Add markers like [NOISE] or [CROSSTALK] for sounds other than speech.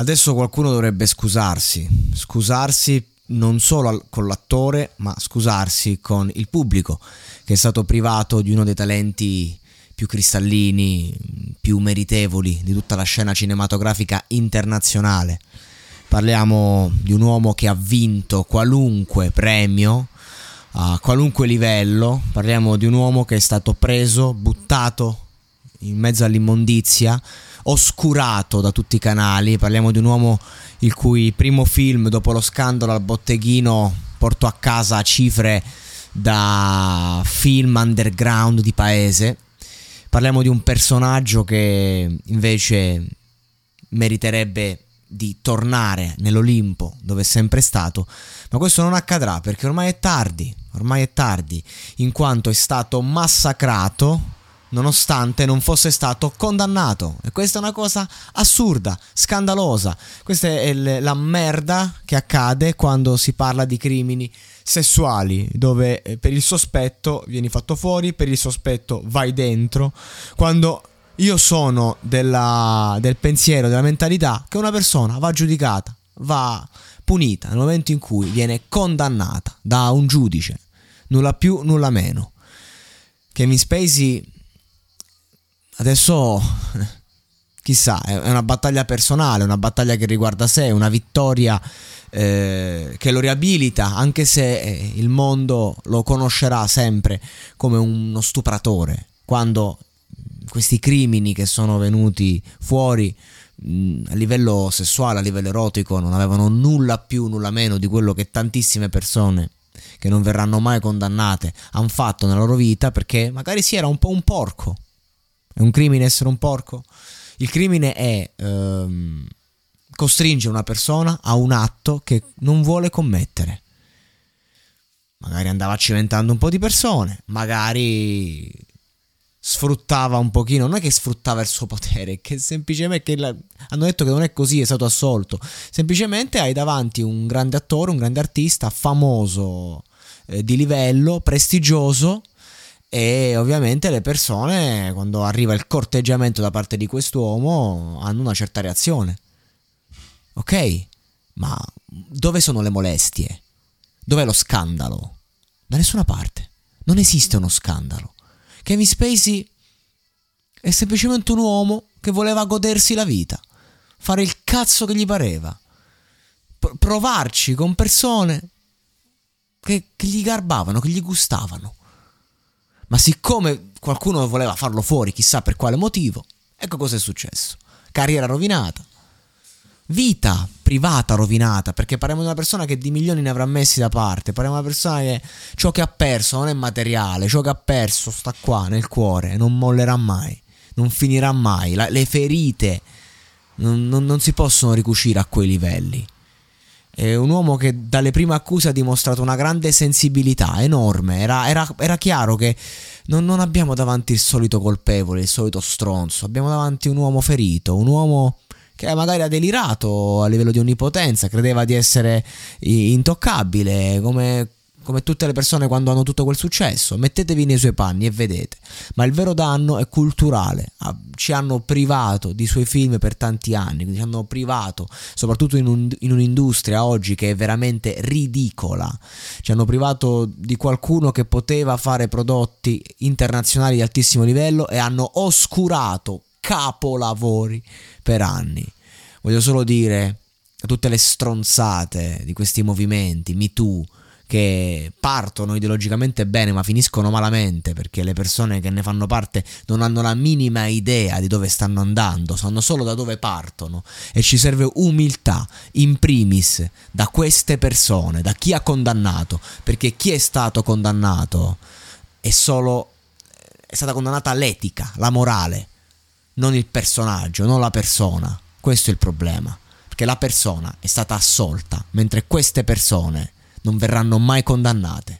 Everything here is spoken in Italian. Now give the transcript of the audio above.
Adesso qualcuno dovrebbe scusarsi, scusarsi non solo con l'attore, ma scusarsi con il pubblico che è stato privato di uno dei talenti più cristallini, più meritevoli di tutta la scena cinematografica internazionale. Parliamo di un uomo che ha vinto qualunque premio a qualunque livello, parliamo di un uomo che è stato preso, buttato in mezzo all'immondizia, oscurato da tutti i canali. Parliamo di un uomo il cui primo film dopo lo scandalo al botteghino portò a casa cifre da film underground di paese. Parliamo di un personaggio che invece meriterebbe di tornare nell'Olimpo dove è sempre stato, ma questo non accadrà perché ormai è tardi, ormai è tardi, in quanto è stato massacrato nonostante non fosse stato condannato. E questa è una cosa assurda, scandalosa. Questa è la merda che accade quando si parla di crimini sessuali, dove eh, per il sospetto vieni fatto fuori, per il sospetto vai dentro. Quando io sono della, del pensiero, della mentalità che una persona va giudicata, va punita nel momento in cui viene condannata da un giudice, nulla più, nulla meno. Kevin Spacey Adesso [LAUGHS] chissà, è una battaglia personale, una battaglia che riguarda sé, una vittoria eh, che lo riabilita, anche se eh, il mondo lo conoscerà sempre come uno stupratore, quando questi crimini che sono venuti fuori mh, a livello sessuale, a livello erotico, non avevano nulla più, nulla meno di quello che tantissime persone che non verranno mai condannate hanno fatto nella loro vita perché magari si era un po' un porco è un crimine essere un porco? Il crimine è ehm, costringere una persona a un atto che non vuole commettere. Magari andava cimentando un po' di persone, magari sfruttava un pochino, non è che sfruttava il suo potere, che semplicemente che la, hanno detto che non è così, è stato assolto. Semplicemente hai davanti un grande attore, un grande artista, famoso, eh, di livello, prestigioso, e ovviamente le persone quando arriva il corteggiamento da parte di quest'uomo hanno una certa reazione. Ok, ma dove sono le molestie? Dov'è lo scandalo? Da nessuna parte. Non esiste uno scandalo. Kevin Spacey è semplicemente un uomo che voleva godersi la vita, fare il cazzo che gli pareva, provarci con persone che, che gli garbavano, che gli gustavano. Ma siccome qualcuno voleva farlo fuori, chissà per quale motivo, ecco cosa è successo. Carriera rovinata. Vita privata rovinata, perché parliamo di una persona che di milioni ne avrà messi da parte, parliamo di una persona che ciò che ha perso non è materiale, ciò che ha perso sta qua nel cuore, non mollerà mai, non finirà mai, La, le ferite non, non, non si possono ricucire a quei livelli. È un uomo che dalle prime accuse ha dimostrato una grande sensibilità, enorme. Era, era, era chiaro che non, non, abbiamo davanti il solito colpevole, il solito stronzo. Abbiamo davanti un uomo ferito, un uomo che magari ha delirato a livello di onnipotenza, credeva di essere intoccabile, come come tutte le persone quando hanno tutto quel successo. Mettetevi nei suoi panni e vedete. Ma il vero danno è culturale. Ah, ci hanno privato di suoi film per tanti anni, ci hanno privato, soprattutto in, un, in un'industria oggi che è veramente ridicola. Ci hanno privato di qualcuno che poteva fare prodotti internazionali di altissimo livello e hanno oscurato capolavori per anni. Voglio solo dire tutte le stronzate di questi movimenti, Me Too, che partono ideologicamente bene ma finiscono malamente perché le persone che ne fanno parte non hanno la minima idea di dove stanno andando, sanno solo da dove partono e ci serve umiltà in primis da queste persone, da chi ha condannato, perché chi è stato condannato è solo è stata condannata l'etica, la morale, non il personaggio, non la persona. Questo è il problema, perché la persona è stata assolta, mentre queste persone non verranno mai condannate.